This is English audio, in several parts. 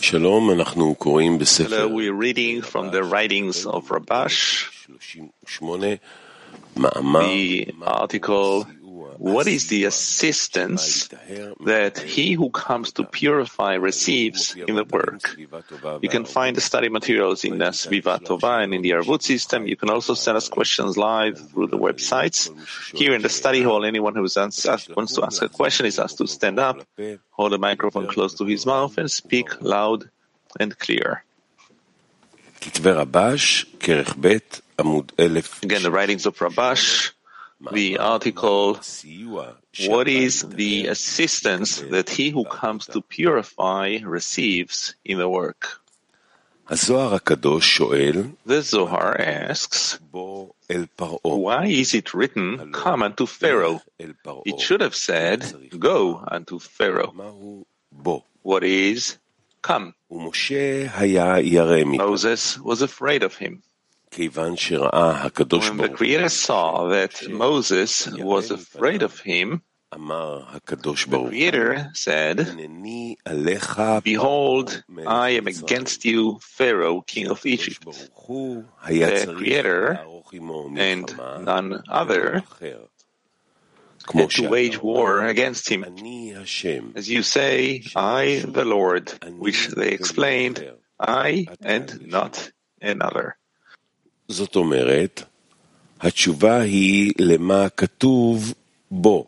Shalom, Hello, we're reading from the writings of Rabash, the article what is the assistance that he who comes to purify receives in the work? You can find the study materials in the Sviva Tova and in the Arvut system. You can also send us questions live through the websites. Here in the study hall, anyone who wants to ask a question is asked to stand up, hold the microphone close to his mouth, and speak loud and clear. Again, the writings of Rabash, the article, What is the assistance that he who comes to purify receives in the work? The Zohar asks, Why is it written, Come unto Pharaoh? It should have said, Go unto Pharaoh. What is come? Moses was afraid of him. When the Creator saw that Moses was afraid of him, the Creator said, Behold, I am against you, Pharaoh, king of Egypt. The Creator and none other had to wage war against him. As you say, I, the Lord, which they explained, I and not another. זאת אומרת, התשובה היא למה כתוב בו,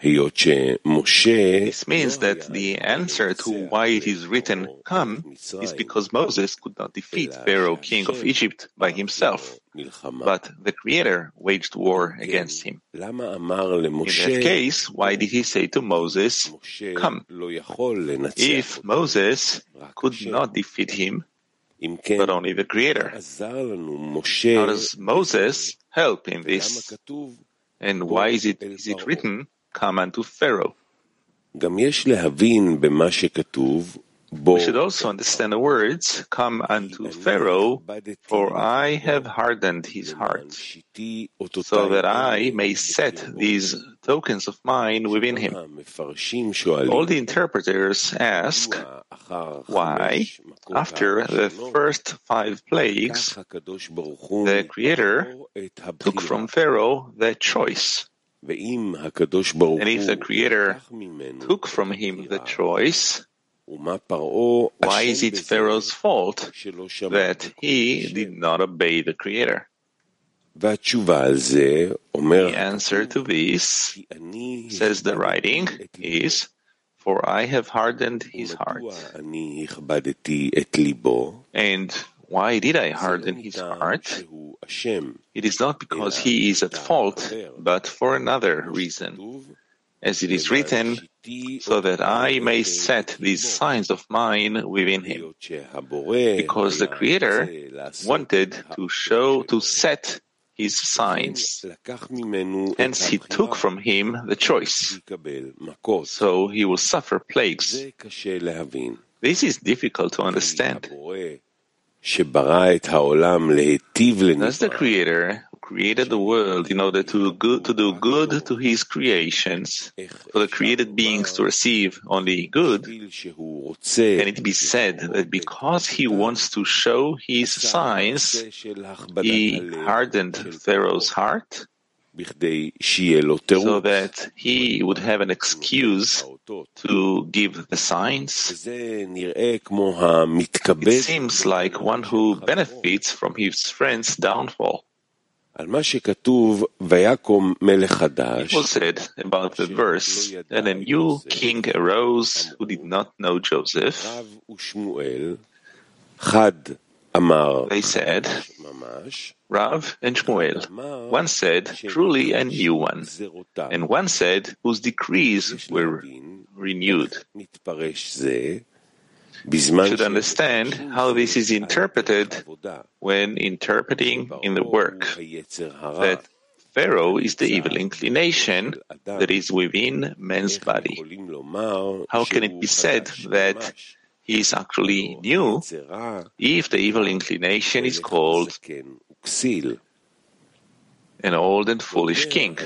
היות שמשה This means that the answer to why it is written, Come, is because Moses could not defeat Pharaoh, king of Egypt, by himself, מלחמה. but the Creator waged war against him. למה אמר In למשה, that case, why did he say to Moses, משה Come? לא יכול לנצח If אותו, Moses could not defeat him, אם כן, but only the Creator. How does Moses help in this? And why is it, is it written, come unto Pharaoh? We should also understand the words, Come unto Pharaoh, for I have hardened his heart, so that I may set these tokens of mine within him. All the interpreters ask why, after the first five plagues, the Creator took from Pharaoh the choice. And if the Creator took from him the choice, why is it Pharaoh's fault that he did not obey the Creator? The answer to this, says the writing, is For I have hardened his heart. And why did I harden his heart? It is not because he is at fault, but for another reason as it is written, so that I may set these signs of mine within him. Because the Creator wanted to show, to set his signs. Hence, he took from him the choice. So he will suffer plagues. This is difficult to understand. Does the Creator created the world in order to, good, to do good to his creations, for the created beings to receive only good, can it be said that because he wants to show his signs, he hardened Pharaoh's heart? so that he would have an excuse to give the signs. It seems like one who benefits from his friend's downfall. It was said about the verse, and a new king arose who did not know Joseph. They said, Rav and Shmuel. One said, truly a new one. And one said, whose decrees were renewed should understand how this is interpreted when interpreting in the work that Pharaoh is the evil inclination that is within man's body. How can it be said that he is actually new if the evil inclination is called an old and foolish king?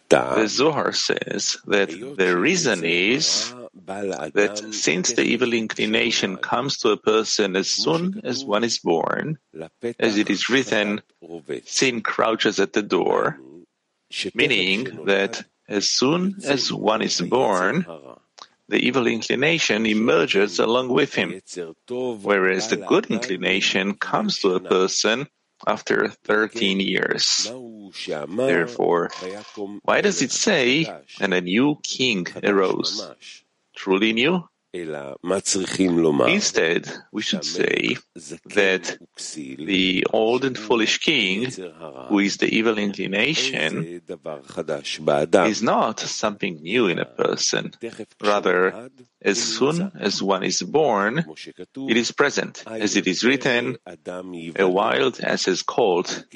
The Zohar says that the reason is that since the evil inclination comes to a person as soon as one is born, as it is written, sin crouches at the door, meaning that as soon as one is born, the evil inclination emerges along with him, whereas the good inclination comes to a person after 13 years. Therefore, why does it say, and a new king arose? Truly new? Instead, we should say that the old and foolish king, who is the evil inclination, is not something new in a person. Rather, as soon as one is born, it is present, as it is written, a wild ass is called.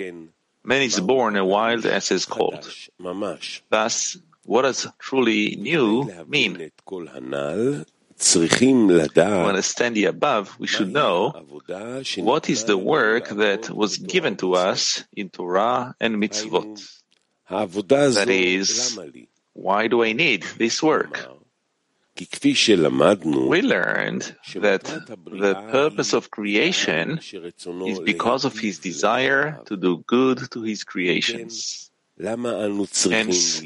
Man is born a wild ass is called. Thus, what does truly new mean? To understand the above, we should know what is the work that was given to us in Torah and mitzvot. That is, why do I need this work? We learned that the purpose of creation is because of his desire to do good to his creations. Hence,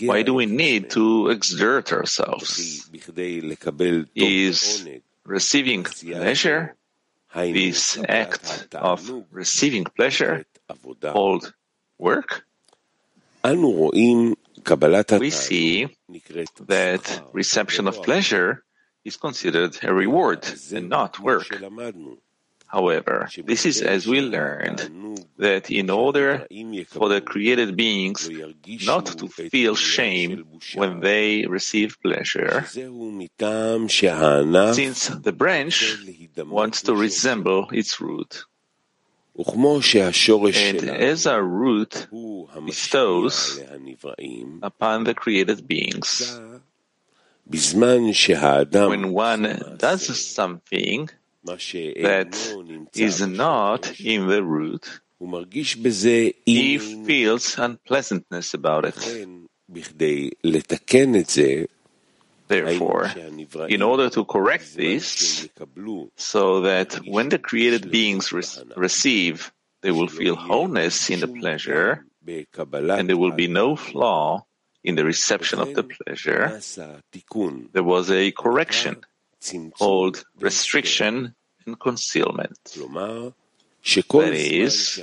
why do we need to exert ourselves? Is receiving pleasure, this act of receiving pleasure, called work? We see that reception of pleasure is considered a reward and not work. However, this is as we learned that in order for the created beings not to feel shame when they receive pleasure, since the branch wants to resemble its root. And as our root bestows upon the created beings, when one does something that is not in the root, he feels unpleasantness about it. Therefore, in order to correct this, so that when the created beings re- receive, they will feel wholeness in the pleasure, and there will be no flaw in the reception of the pleasure, there was a correction called restriction and concealment. That is,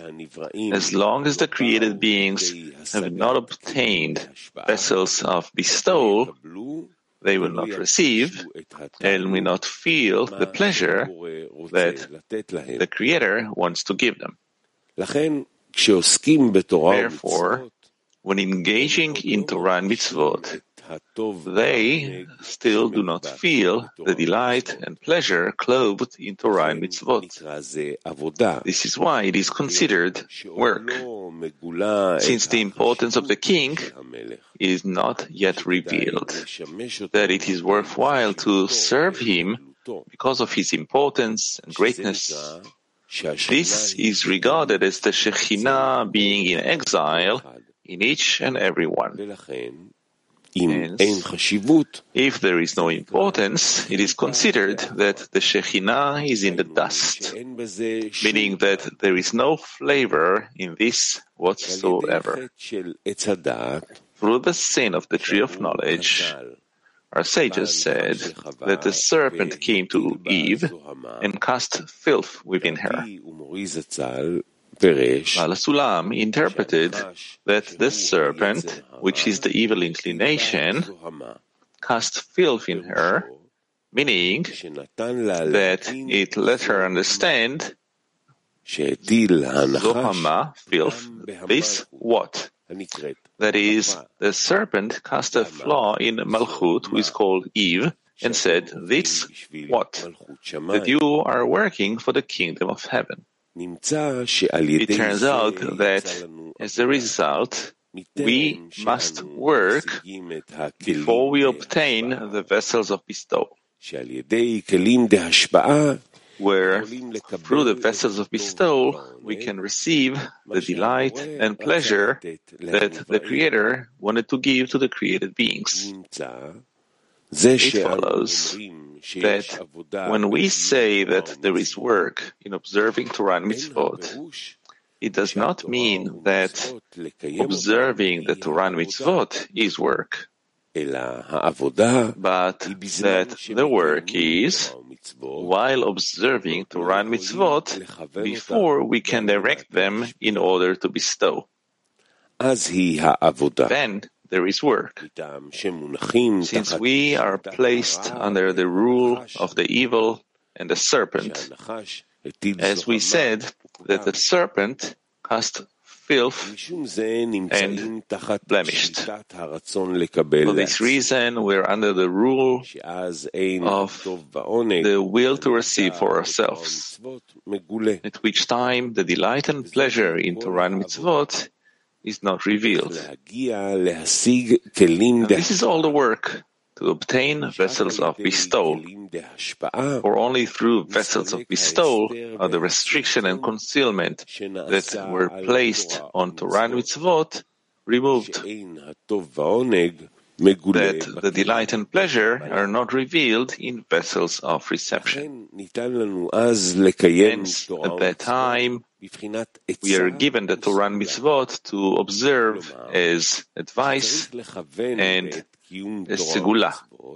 as long as the created beings have not obtained vessels of bestowal, they will not receive and will not feel the pleasure that the Creator wants to give them. Therefore, when engaging in Torah and mitzvot, they still do not feel the delight and pleasure clothed in Torah and mitzvot. This is why it is considered work, since the importance of the king is not yet revealed, that it is worthwhile to serve him because of his importance and greatness. This is regarded as the Shekhinah being in exile in each and every one. If there is no importance, it is considered that the Shekhinah is in the dust, meaning that there is no flavor in this whatsoever. Through the sin of the tree of knowledge, our sages said that the serpent came to Eve and cast filth within her. Baal Sulam interpreted that the serpent, which is the evil inclination, cast filth in her, meaning that it let her understand Zohama, filth, this what? That is, the serpent cast a flaw in Malchut, who is called Eve, and said, This what? That you are working for the kingdom of heaven. It turns out that as a result, we must work before we obtain the vessels of bestowal, where through the vessels of bestowal we can receive the delight and pleasure that the Creator wanted to give to the created beings. It follows that when we say that there is work in observing Torah and mitzvot, it does not mean that observing the Torah and mitzvot is work, but that the work is while observing Torah and mitzvot before we can direct them in order to bestow. Then there is work. Since we are placed under the rule of the evil and the serpent, as we said that the serpent cast filth and blemished. For this reason, we're under the rule of the will to receive for ourselves, at which time the delight and pleasure in Torah and mitzvot is not revealed. this is all the work to obtain vessels of bestowal. For only through vessels of bestowal are the restriction and concealment that were placed on Torah and mitzvot removed that the delight and pleasure are not revealed in vessels of reception. Hence, at that time, we are given the Torah mitzvot to observe as advice and as segula,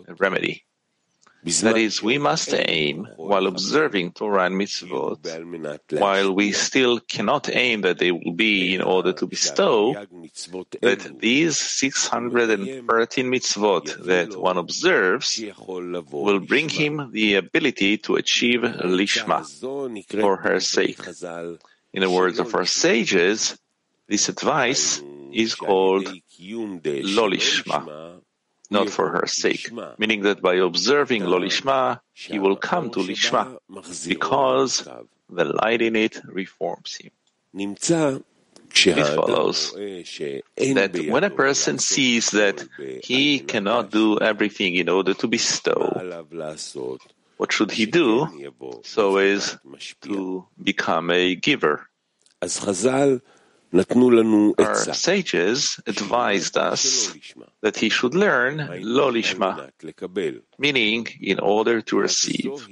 a remedy. That is, we must aim while observing Torah and mitzvot, while we still cannot aim that they will be in order to bestow, that these 613 mitzvot that one observes will bring him the ability to achieve lishma. for her sake. In the words of our sages, this advice is called lolishma not for her sake, meaning that by observing Lo Lishma, he will come to Lishma, because the light in it reforms him. It follows that when a person sees that he cannot do everything in order to bestow, what should he do so as to become a giver? Our sages advised us that he should learn lo lishma, meaning in order to receive.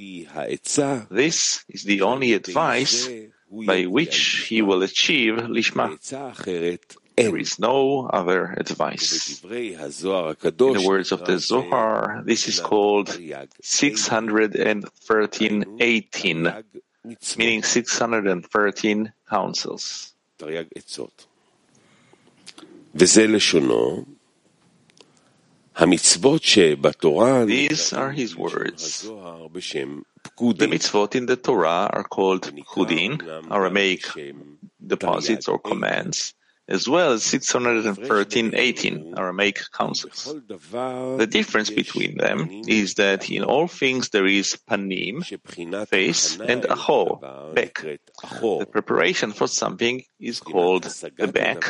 This is the only advice by which he will achieve lishma. There is no other advice. In the words of the Zohar, this is called 61318, meaning 613 counsels. These are his words. The mitzvot in the Torah are called pekudin, Aramaic deposits or commands as well as 613 eitin Aramaic counsels. The difference between them is that in all things there is panim, face, and achor, back. The preparation for something is called the back,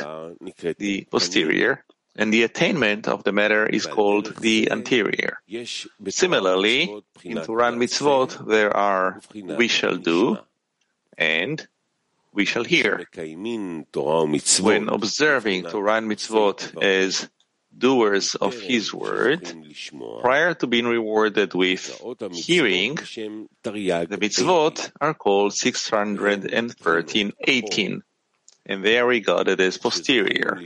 the posterior, and the attainment of the matter is called the anterior. Similarly, in Torah mitzvot there are we shall do and we shall hear. When observing Torah and mitzvot as doers of His word, prior to being rewarded with hearing, the mitzvot are called 613.18 and they are regarded as posterior.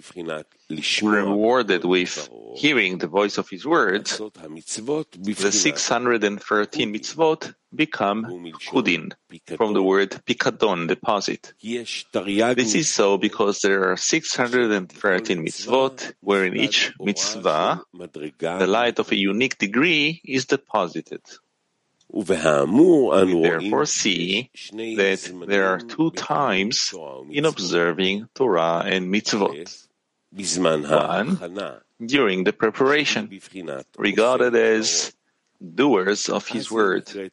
Rewarded with hearing the voice of his words, the 613 mitzvot become pekudin, from the word pikadon, deposit. This is so because there are 613 mitzvot, where in each mitzvah, the light of a unique degree is deposited. We therefore see that there are two times in observing Torah and mitzvot. One, during the preparation, regarded as doers of his word.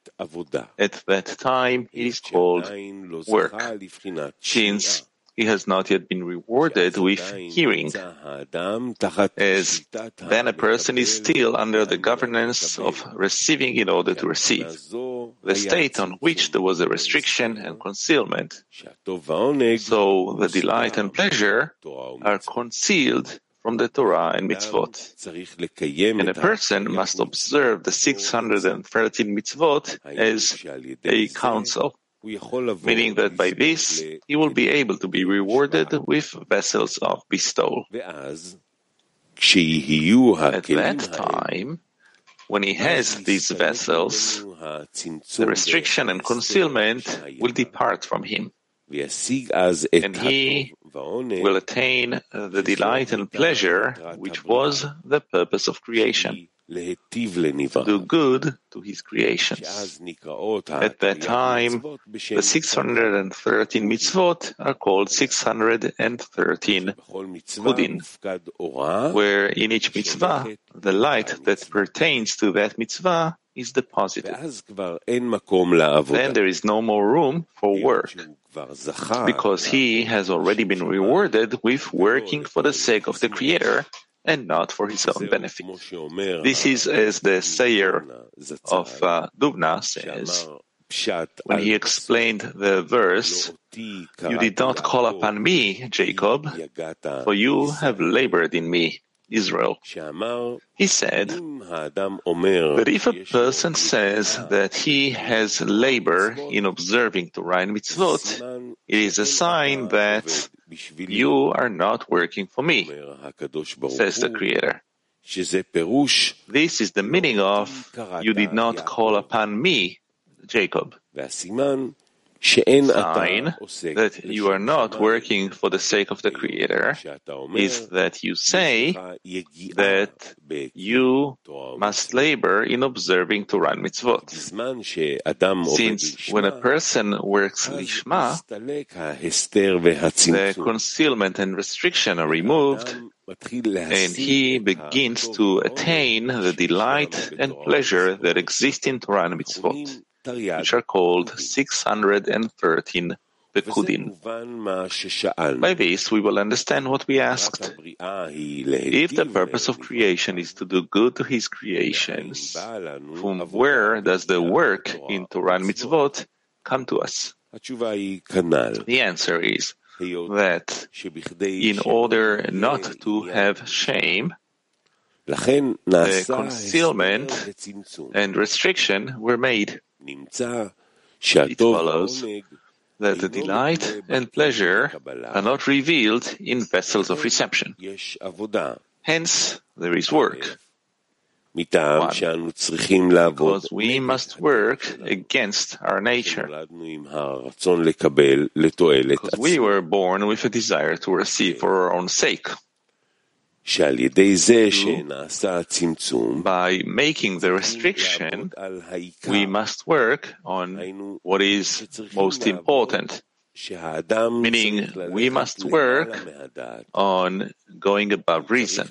At that time, it is called work, since he has not yet been rewarded with hearing, as then a person is still under the governance of receiving in order to receive, the state on which there was a restriction and concealment. So the delight and pleasure are concealed from the Torah and mitzvot. And a person must observe the 613 mitzvot as a counsel, meaning that by this he will be able to be rewarded with vessels of bestowal. At that time, when he has these vessels, the restriction and concealment will depart from him, and he will attain the delight and pleasure which was the purpose of creation. Do good to his creations. At that time, the 613 mitzvot are called 613 Pekudin, where in each mitzvah, the light that pertains to that mitzvah is deposited. Then there is no more room for work, because he has already been rewarded with working for the sake of the Creator and not for his own benefit. This is as the sayer of uh, Dubna says, when he explained the verse, You did not call upon me, Jacob, for you have labored in me, Israel. He said that if a person says that he has labor in observing Torah and mitzvot, it is a sign that you are not working for me, says the Creator. This is the meaning of you did not call upon me, Jacob sign that you are not working for the sake of the Creator is that you say that you must labor in observing Torah mitzvot. Since when a person works lishma, the concealment and restriction are removed, and he begins to attain the delight and pleasure that exist in Torah and mitzvot which are called 613 Pekudin. By this, we will understand what we asked. If the purpose of creation is to do good to his creations, from where does the work in Torah and mitzvot come to us? The answer is that in order not to have shame, the concealment and restriction were made. It follows that the delight and pleasure are not revealed in vessels of reception. Hence, there is work. One, because we must work against our nature. Because we were born with a desire to receive for our own sake. By making the restriction, we must work on what is most important, meaning we must work on going above reason.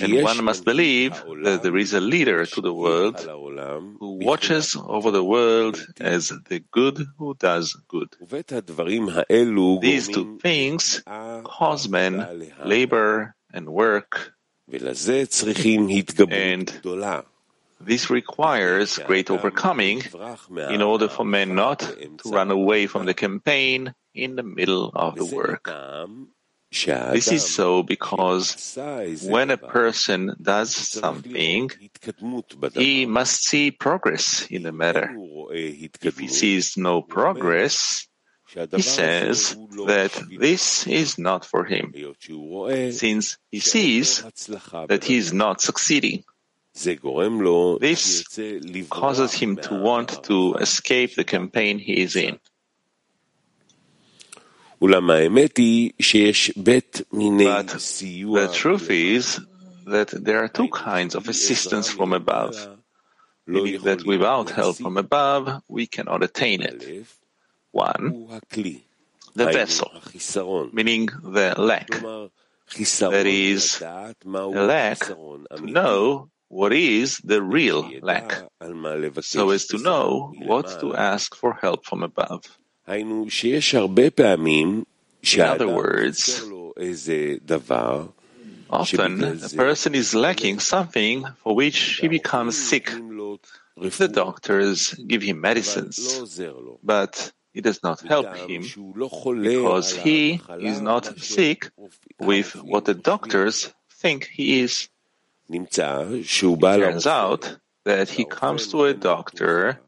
And one must believe that there is a leader to the world who watches over the world as the good who does good. These two things cause men labor and work. And this requires great overcoming in order for men not to run away from the campaign in the middle of the work. This is so because when a person does something, he must see progress in the matter. If he sees no progress, he says that this is not for him, since he sees that he is not succeeding. This causes him to want to escape the campaign he is in. But the truth is that there are two kinds of assistance from above, meaning that without help from above, we cannot attain it. One, the vessel, meaning the lack. That is, a lack to know what is the real lack, so as to know what to ask for help from above. In other words, often a person is lacking something for which he becomes sick. The doctors give him medicines, but it does not help him because he is not sick with what the doctors think he is. It turns out that he comes to a doctor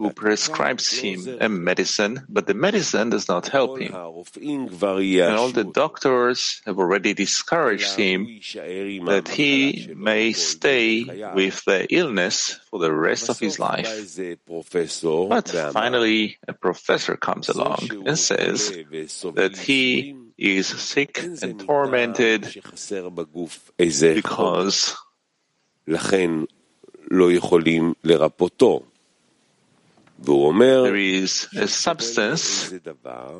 who prescribes him a medicine, but the medicine does not help him. And all the doctors have already discouraged him that he may stay with the illness for the rest of his life. But finally, a professor comes along and says that he is sick and tormented because there is a substance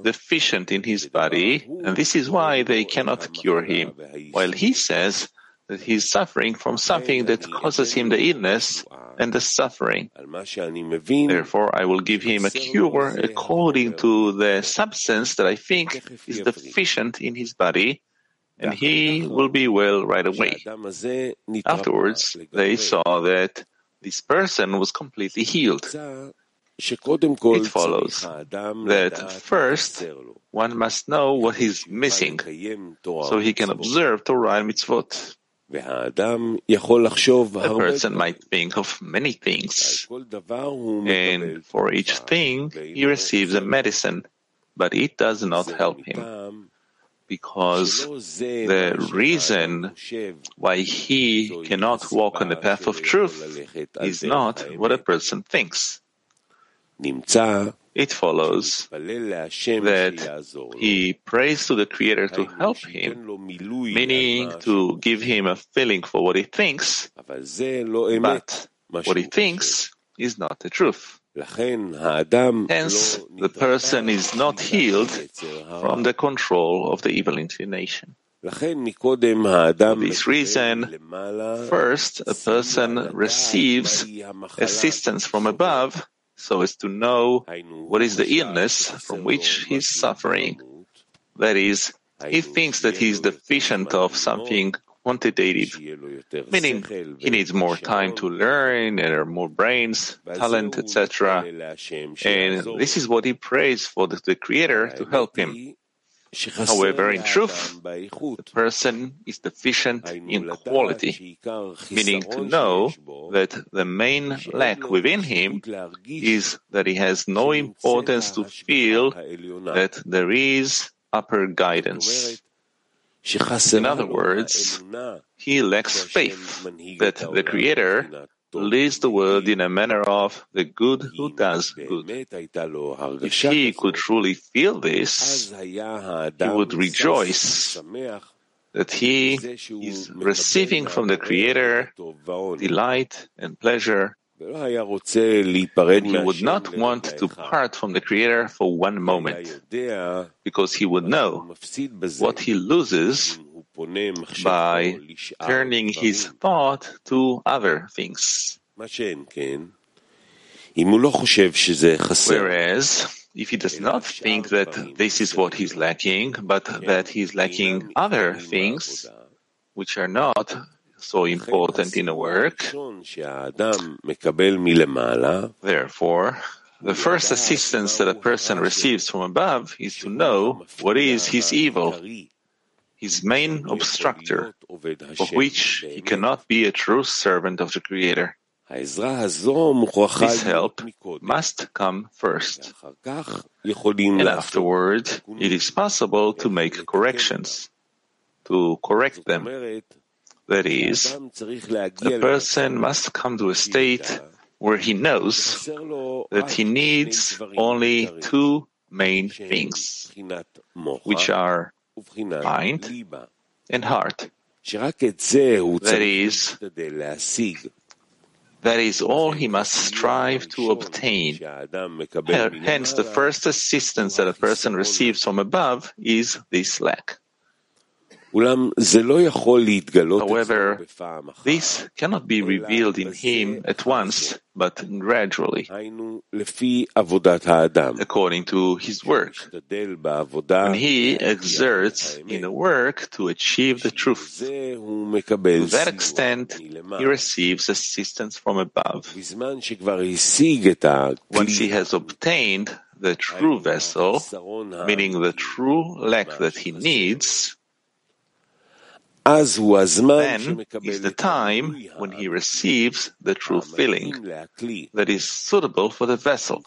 deficient in his body, and this is why they cannot cure him. While he says that he is suffering from something that causes him the illness and the suffering. Therefore, I will give him a cure according to the substance that I think is deficient in his body, and he will be well right away. Afterwards, they saw that this person was completely healed. It follows. that first one must know what he's missing so he can observe Torah and mitzvot. A person might think of many things, and for each thing he receives a medicine, but it does not help him. because the reason why he cannot walk on the path of truth is not what a person thinks. It follows that he prays to the Creator to help him, meaning to give him a feeling for what he thinks, but what he thinks is not the truth. Hence, the person is not healed from the control of the evil inclination. For this reason, first a person receives assistance from above so as to know what is the illness from which he is suffering. That is, he thinks that he is deficient of something quantitative, meaning he needs more time to learn and more brains, talent, etc. And this is what he prays for the, the Creator to help him. However, in truth, the person is deficient in quality, meaning to know that the main lack within him is that he has no importance to feel that there is upper guidance. In other words, he lacks faith that the Creator leads the world in a manner of the good who does good. If he could truly feel this, he would rejoice that he is receiving from the Creator delight and pleasure. And he would not want to part from the Creator for one moment, because he would know what he loses by turning his thought to other things. Whereas, if he does not think that this is what he's lacking, but that he's lacking other things which are not so important in a work, therefore, the first assistance that a person receives from above is to know what is his evil, his main obstructor, of which he cannot be a true servant of the Creator. This help must come first, and afterward it is possible to make corrections, to correct them. That is, the person must come to a state where he knows that he needs only two main things, which are mind and heart. That is, that is all he must strive to obtain. Hence, the first assistance that a person receives from above is this lack. However, this cannot be revealed in him at once, but gradually, according to his work. When he exerts in the work to achieve the truth, to that extent, he receives assistance from above. Once he has obtained the true vessel, meaning the true lack that he needs, then is the time when he receives the true filling that is suitable for the vessel.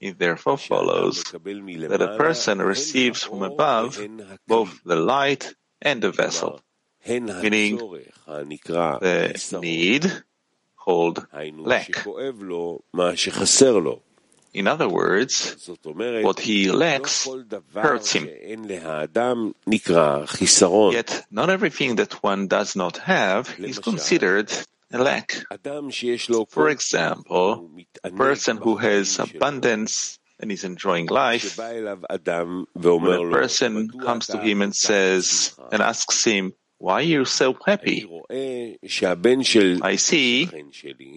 It therefore follows that a person receives from above both the light and the vessel, meaning the need called lack. In other words, what he lacks hurts him. Yet not everything that one does not have is considered a lack. For example, a person who has abundance and is enjoying life, when a person comes to him and says and asks him, why are you so happy? I see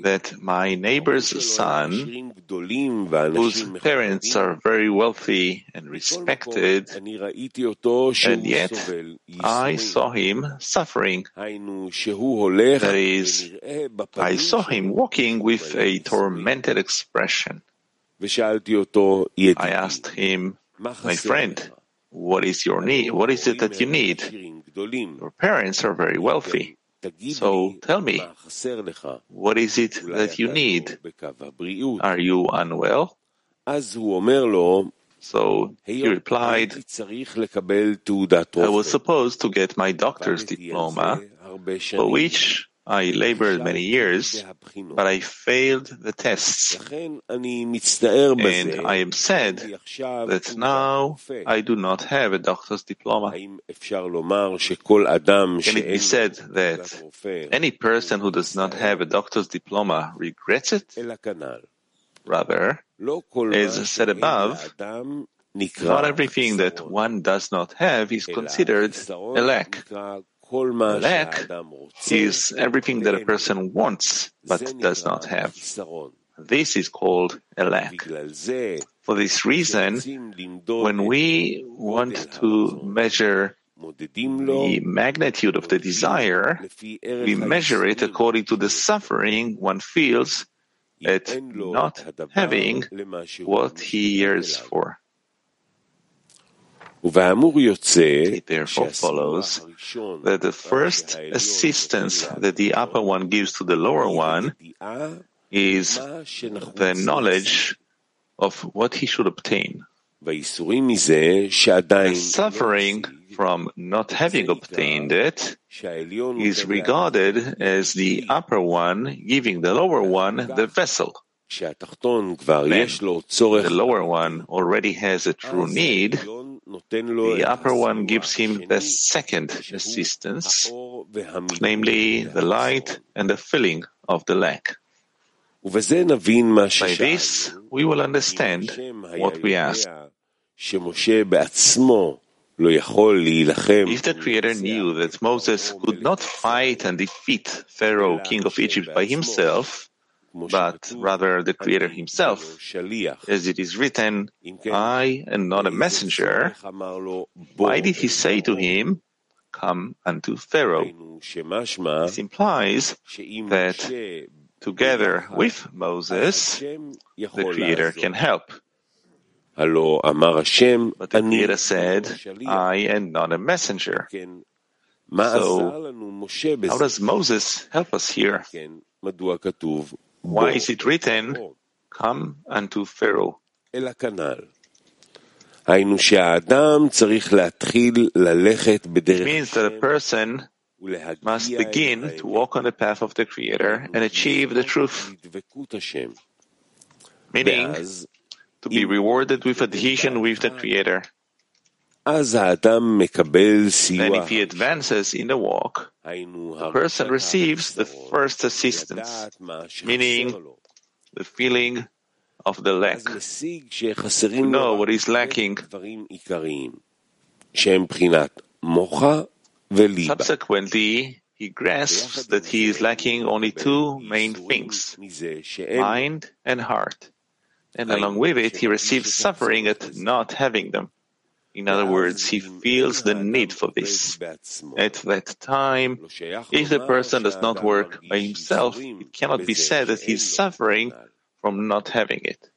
that my neighbor's son, whose parents are very wealthy and respected, and yet I saw him suffering. That is, I saw him walking with a tormented expression. I asked him, my friend, what is your need? What is it that you need? Your parents are very wealthy. So tell me, what is it that you need? Are you unwell? So he replied, I was supposed to get my doctor's diploma, for which I labored many years, but I failed the tests. And I am sad that now I do not have a doctor's diploma. Can it be said that any person who does not have a doctor's diploma regrets it? Rather, as said above, not everything that one does not have is considered a lack. Lack is everything that a person wants but does not have. This is called a lack. For this reason, when we want to measure the magnitude of the desire, we measure it according to the suffering one feels at not having what he yearns for. It therefore follows that the first assistance that the upper one gives to the lower one is the knowledge of what he should obtain. The suffering from not having obtained it is regarded as the upper one giving the lower one the vessel. Then, the lower one already has a true need, the upper one gives him the second assistance, namely the light and the filling of the lack. By this, we will understand what we ask. If the Creator knew that Moses could not fight and defeat Pharaoh, king of Egypt, by himself, but rather the Creator Himself. As it is written, I am not a messenger. Why did He say to him, Come unto Pharaoh? This implies that together with Moses, the Creator can help. But the Creator said, I am not a messenger. So, how does Moses help us here? Why is it written, Come unto Pharaoh? It means that a person must begin to walk on the path of the Creator and achieve the truth. Meaning, to be rewarded with adhesion with the Creator. Then if he advances in the walk, the person receives the first assistance, meaning the feeling of the lack, to know what is lacking. Subsequently, he grasps that he is lacking only two main things, mind and heart, and along with it he receives suffering at not having them. In other words, he feels the need for this. At that time, if the person does not work by himself, it cannot be said that he is suffering from not having it.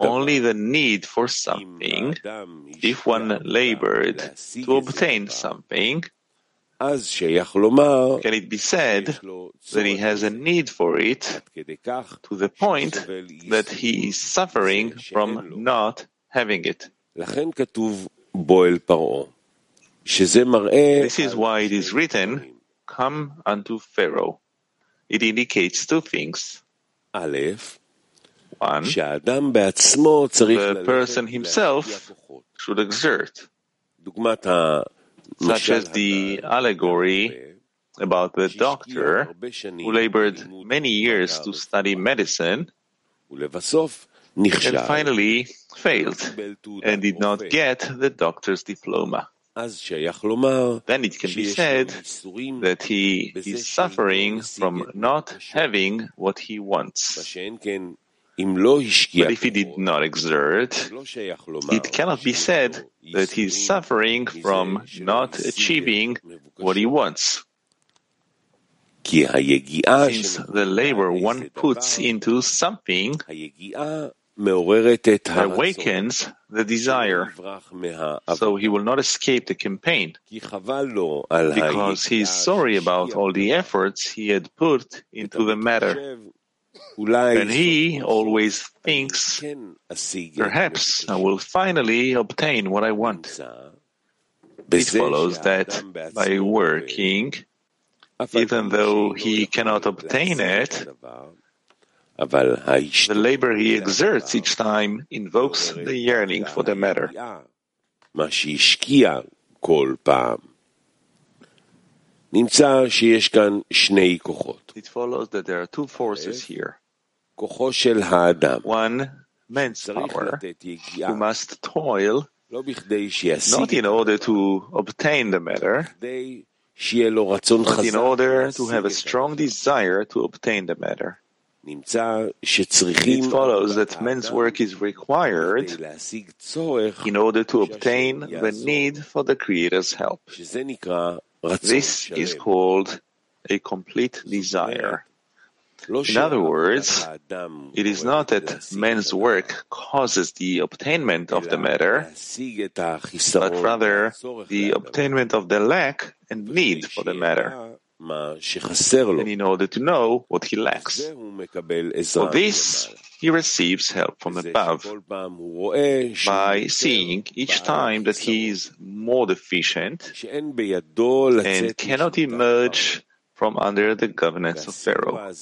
Only the need for something, if one labored to obtain something, can it be said that he has a need for it to the point that he is suffering from not having it? This is why it is written, Come unto Pharaoh. It indicates two things. One, the person himself should exert, such as the allegory about the doctor who labored many years to study medicine, and finally failed and did not get the doctor's diploma. Then it can be said that he is suffering from not having what he wants. But if he did not exert, it cannot be said that he is suffering from not achieving what he wants. Since the labor one puts into something awakens the desire, so he will not escape the campaign, because he is sorry about all the efforts he had put into the matter. And he always thinks, perhaps I will finally obtain what I want. It follows that by working, even though he cannot obtain it, the labor he exerts each time invokes the yearning for the matter. It follows that there are two forces here. One, man's power, who must toil, not in order to obtain the matter, but in order to have a strong desire to obtain the matter. It follows that man's work is required in order to obtain the need for the Creator's help. This is called a complete desire. In other words, it is not that man's work causes the obtainment of the matter, but rather the obtainment of the lack and need for the matter and in order to know what he lacks. For this, he receives help from above. by seeing each time that he is more deficient and cannot emerge from under the governance of Pharaoh.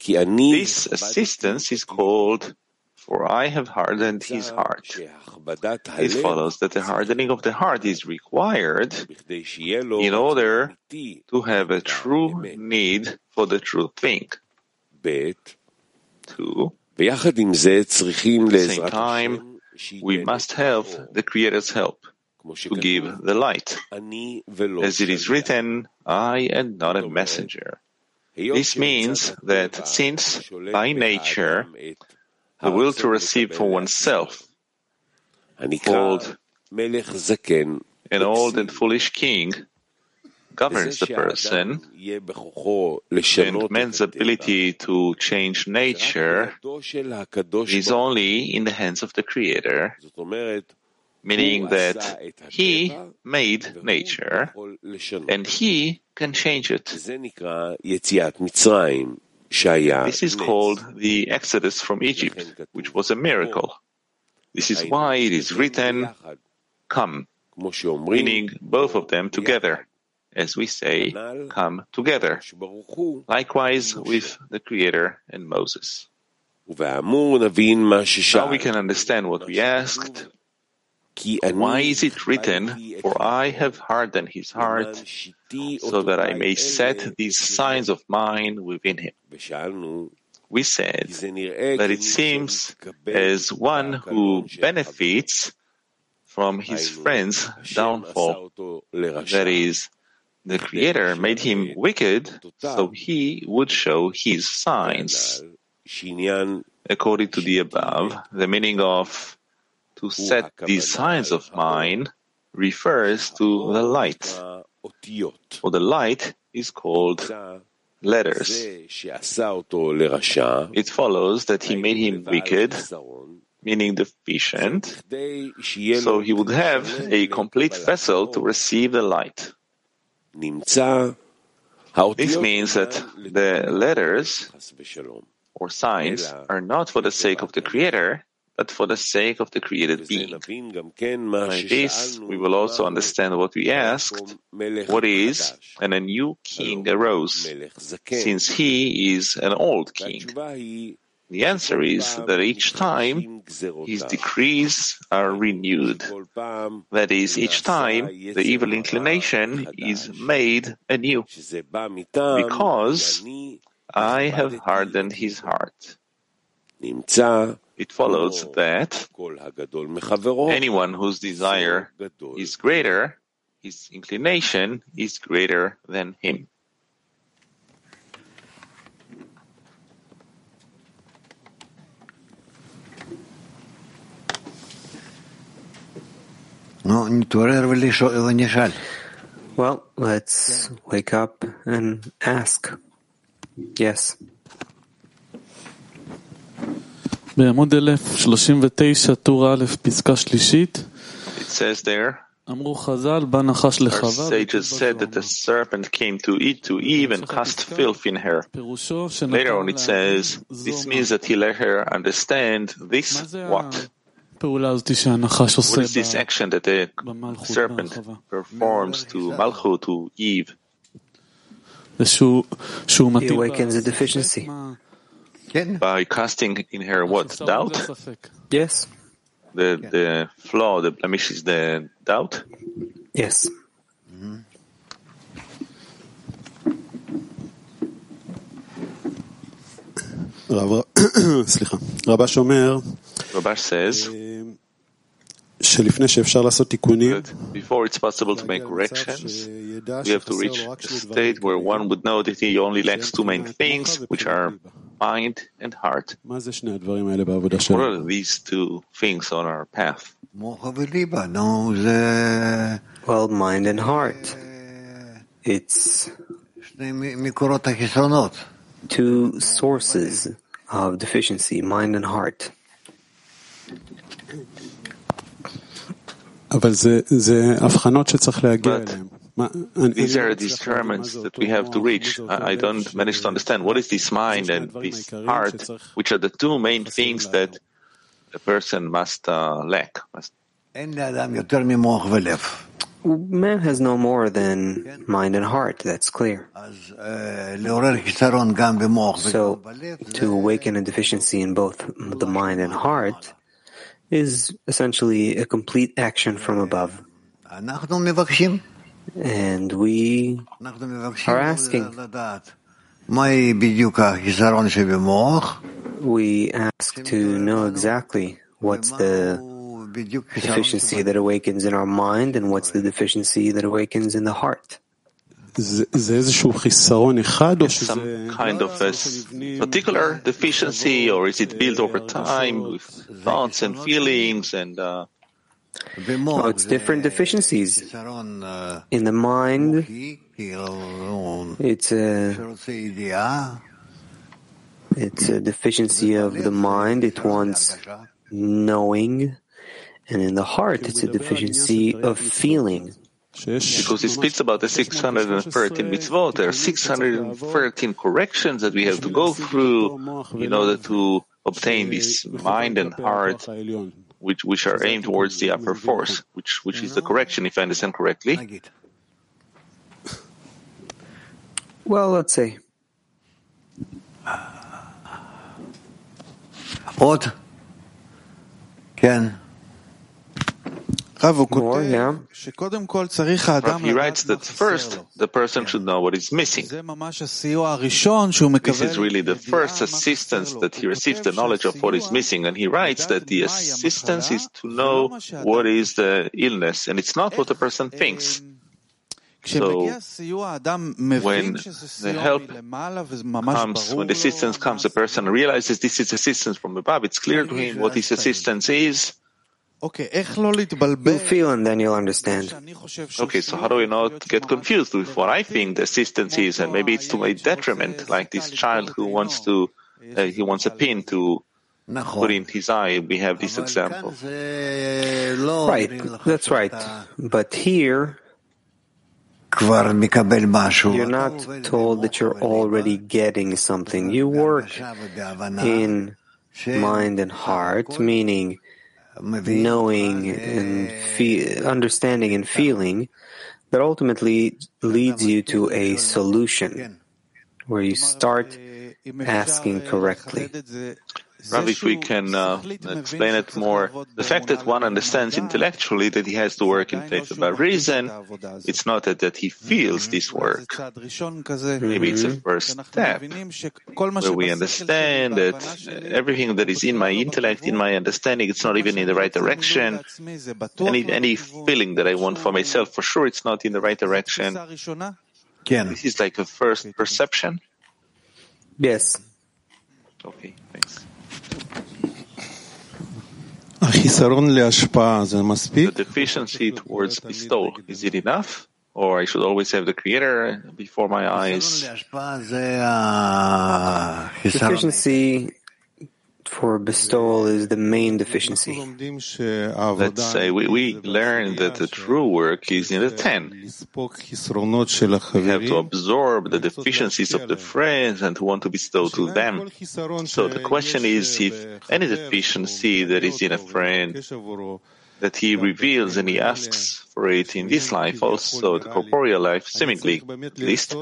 This assistance is called for I have hardened his heart. It follows that the hardening of the heart is required in order to have a true need for the true thing. Two. At the same time, we must have the Creator's help to give the light. As it is written, I am not a messenger. This means that since by nature the will to receive for oneself, called an old and foolish king governs the person, and man's ability to change nature is only in the hands of the Creator, meaning that He made nature, and He can change it. This is called the Exodus from Egypt, which was a miracle. This is why it is written, Come, meaning both of them together. As we say, come together. Likewise with the Creator and Moses. Now we can understand what we asked, why is it written, For I have hardened his heart, so that I may set these signs of mine within him? We said that it seems as one who benefits from his friend's downfall. That is, the Creator made him wicked so he would show his signs. According to the above, the meaning of to set these signs of mine refers to the light, for the light is called letters. It follows that he made him wicked, meaning deficient, so he would have a complete vessel to receive the light. This means that the letters or signs are not for the sake of the Creator, but for the sake of the created being. By this, we will also understand what we asked, what is, and a new king arose, since he is an old king. The answer is that each time his decrees are renewed. That is, each time the evil inclination is made anew. Because I have hardened his heart. It follows that anyone whose desire is greater, his inclination is greater than him. Well, let's wake up and ask. Yes. בעמוד 1039, טור א', פסקה שלישית. It says there, our sages said that the serpent came to eat to Eve and cast filth in her. Later on it says, this means that he let her understand this what? What is this action that the serpent performs to Malchut, to Eve? He awakens a deficiency מה- By casting in her what? חיסרון Doubt? וספק. Yes. The, the flaw, the blemish is the doubt? Yes. רב- סליחה. רבש אומר Rabash says before it's possible to make corrections, we have to reach a state where one would know that he only lacks two main things, which are mind and heart. What are these two things on our path? Well, mind and heart. It's two sources of deficiency, mind and heart. But these are these determinants that we have to reach. I don't manage to understand what is this mind and this heart, which are the two main things that a person must uh, lack. Man has no more than mind and heart, that's clear. So, to awaken a deficiency in both the mind and heart, is essentially a complete action from above. And we are asking. We ask to know exactly what's the deficiency that awakens in our mind and what's the deficiency that awakens in the heart. Some kind of a particular deficiency, or is it built over time with thoughts and feelings and? Uh... No, it's different deficiencies in the mind. It's a, it's a deficiency of the mind. It wants knowing, and in the heart, it's a deficiency of feeling. Because he speaks about the 613 mitzvot, there are 613 corrections that we have to go through in order to obtain this mind and heart, which, which are aimed towards the upper force, which, which is the correction, if I understand correctly. Well, let's see. What? Can he writes that first the person should know what is missing. This is really the first assistance that he receives, the knowledge of what is missing. And he writes that the assistance is to know what is the illness, and it's not what the person thinks. So, when the help comes, when the assistance comes, the person realizes this is assistance from above. It's clear to him what this assistance is. Okay, you'll feel and then you'll understand. Okay, so how do we not get confused with what I think the assistance is? And maybe it's to my detriment, like this child who wants to, uh, he wants a pin to put in his eye. We have this example. Right, that's right. But here, you're not told that you're already getting something. You work in mind and heart, meaning knowing and fe- understanding and feeling that ultimately leads you to a solution where you start asking correctly. Rav, if we can uh, explain it more, the fact that one understands intellectually that he has to work in faith about reason, it's not that, that he feels this work. Maybe it's a mm-hmm. first step where we understand that everything that is in my intellect, in my understanding, it's not even in the right direction. Any, any feeling that I want for myself, for sure, it's not in the right direction. This is like a first perception. Yes. Okay, thanks. The deficiency towards bestow, is it enough? Or I should always have the Creator before my eyes? Deficiency for bestowal is the main deficiency. Let's say we, we learn that the true work is in the ten. We have to absorb the deficiencies of the friends and want to bestow to them. So the question is if any deficiency that is in a friend that he reveals and he asks for it in this life, also the corporeal life, seemingly, at least.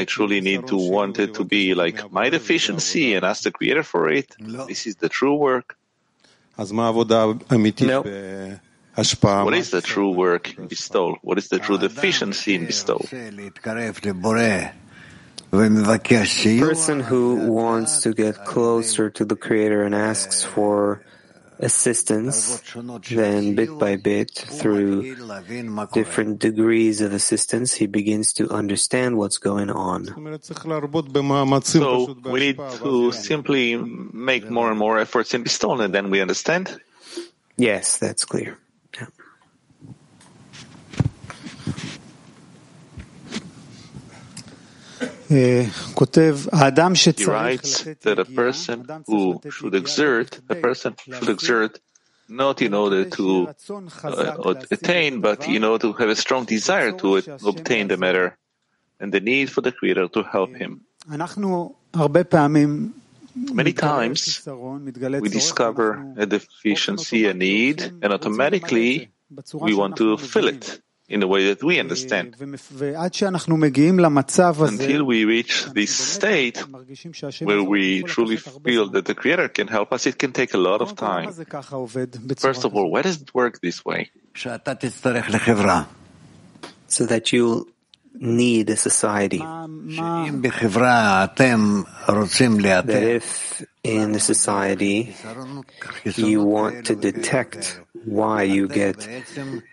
I truly need to want it to be like my deficiency and ask the Creator for it. This is the true work. No. What is the true work in bestowal? What is the true deficiency in bestowal? The person who wants to get closer to the Creator and asks for assistance, then bit by bit, through different degrees of assistance, he begins to understand what's going on. So we need to simply make more and more efforts in Bistone, and then we understand? Yes, that's clear. He writes that a person who should exert, a person should exert not in order to uh, attain, but in order to have a strong desire to obtain the matter and the need for the Creator to help him. Many times we discover a deficiency, a need, and automatically we want to fill it in the way that we understand. Until we reach this state where we truly feel that the Creator can help us, it can take a lot of time. First of all, why does it work this way? So that you'll need a society. That if in the society you want to detect why you get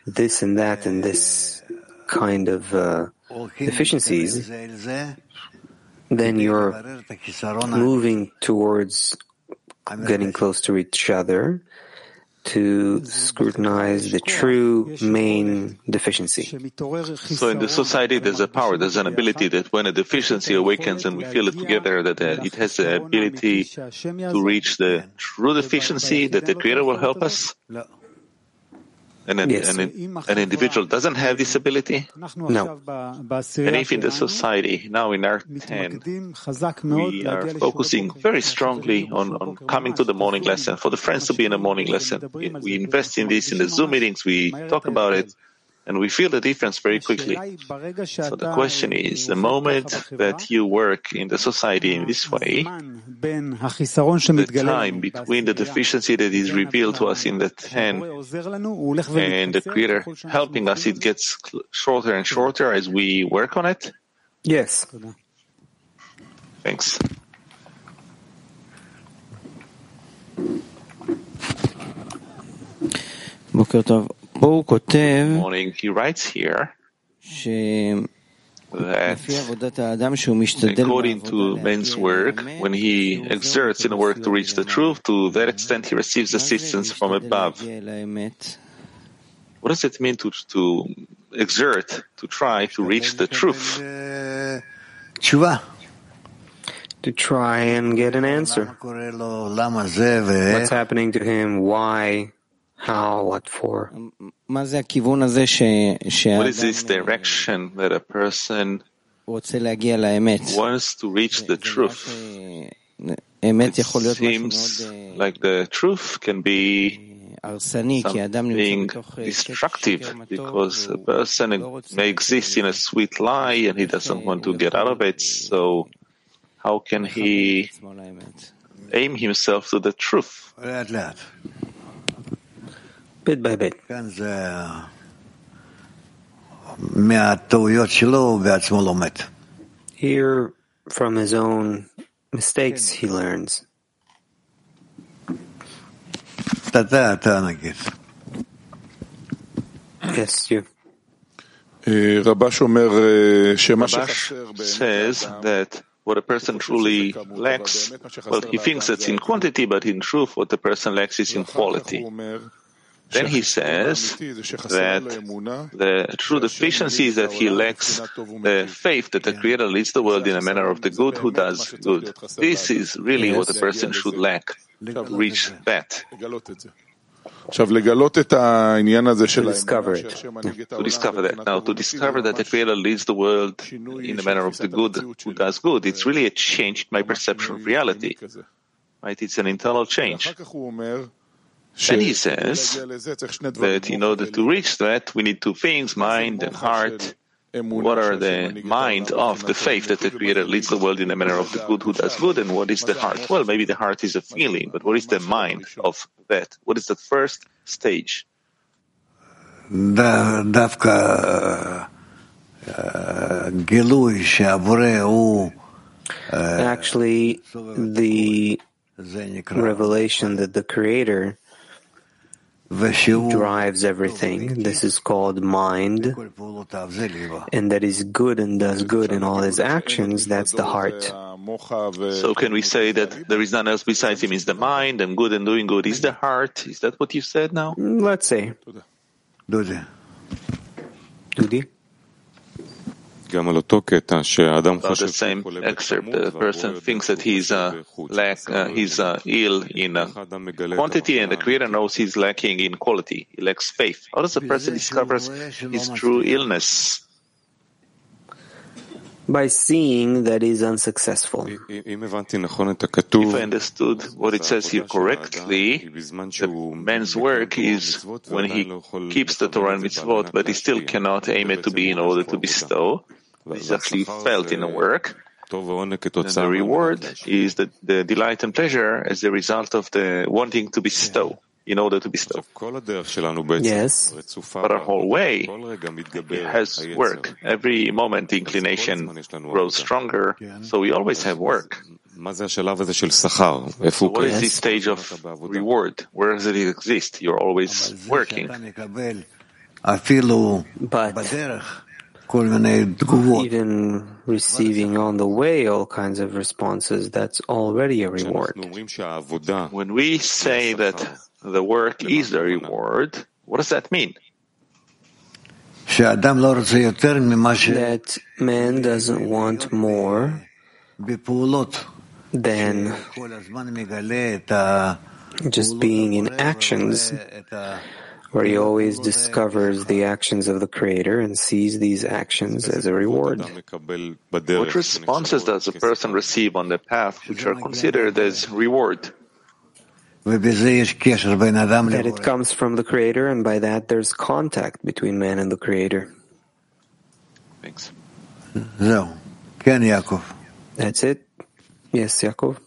this and that and this kind of uh, deficiencies, then you're moving towards getting close to each other to scrutinize the true main deficiency. So in the society, there's a power, there's an ability that when a deficiency awakens and we feel it together, that uh, it has the ability to reach the true deficiency, that the Creator will help us? an, yes. an, an individual doesn't have this ability? No. And if in the society, now in our 10, we are focusing very strongly on, on coming to the morning lesson, for the friends to be in the morning lesson, we invest in this in the Zoom meetings, we talk about it and we feel the difference very quickly. So the question is, the moment that you work in the society in this way, the time between the deficiency that is revealed to us in the 10 and the Creator helping us, it gets shorter and shorter as we work on it? Yes. Thanks. Boker Tov פה הוא כותב Morning, he writes here שהוא that לפי עבודת האדם שהוא משתדל according בעבודה to להגיע man's אל work, האמת, when he הוא עובר exerts in אותו work to reach the מסלול truth, to that extent he receives מה זה assistance from משתדל above. להגיע אל האמת? What does it mean to, to exert, to try to reach the truth? אה, תשובה. To try and get an answer. למה קורה לו, למה זה ואיך? What's happening to him? Why? how? What for? What is this direction that a person wants to reach the truth? It seems like the truth can be something destructive because a person may exist in a sweet lie and he doesn't want to get out of it. So, how can he aim himself to the truth? bit by bit. Here, from his own mistakes, he learns. Yes, you. Rabash says that what a person truly lacks, well, he thinks it's in quantity, but in truth, what the person lacks is in quality. Then he says that the true deficiency is that he lacks the uh, faith that the Creator leads the world in a manner of the good who does good. This is really what a person should lack, reach that. To discover it. Hmm. To discover that. Now, to discover that the Creator leads the world in the manner of the good who does good, it's really a change in my perception of reality. Right? It's an internal change. And he says that in order to reach that, we need two things mind and heart. What are the mind of the faith that the Creator leads the world in the manner of the good who does good, and what is the heart? Well, maybe the heart is a feeling, but what is the mind of that? What is the first stage? Actually, the revelation that the Creator drives everything. This is called mind, and that is good and does good in all his actions. That's the heart. So, can we say that there is none else besides him? Is the mind and good and doing good is the heart? Is that what you said now? Let's say. About the same excerpt, the person thinks that he's uh, lack, uh, he's uh, ill in uh, quantity, and the Creator knows he's lacking in quality. He lacks faith. How does the person discover his true illness? by seeing that is unsuccessful. If I understood what it says here correctly, man's work is when he keeps the Torah and mitzvot, but he still cannot aim it to be in order to bestow. This actually felt in the work. And the reward is the, the delight and pleasure as a result of the wanting to bestow in order to be still. Yes. But our whole way has work. Every moment the inclination grows stronger, so we always have work. So what is this stage of reward? Where does it exist? You're always working. But even receiving on the way all kinds of responses, that's already a reward. When we say that the work is the reward. What does that mean? That man doesn't want more than just being in actions, where he always discovers the actions of the Creator and sees these actions as a reward. What responses does a person receive on the path which are considered as reward? That it comes from the Creator, and by that there's contact between man and the Creator. Thanks. So, Ken Yaakov. That's it. Yes, Yaakov.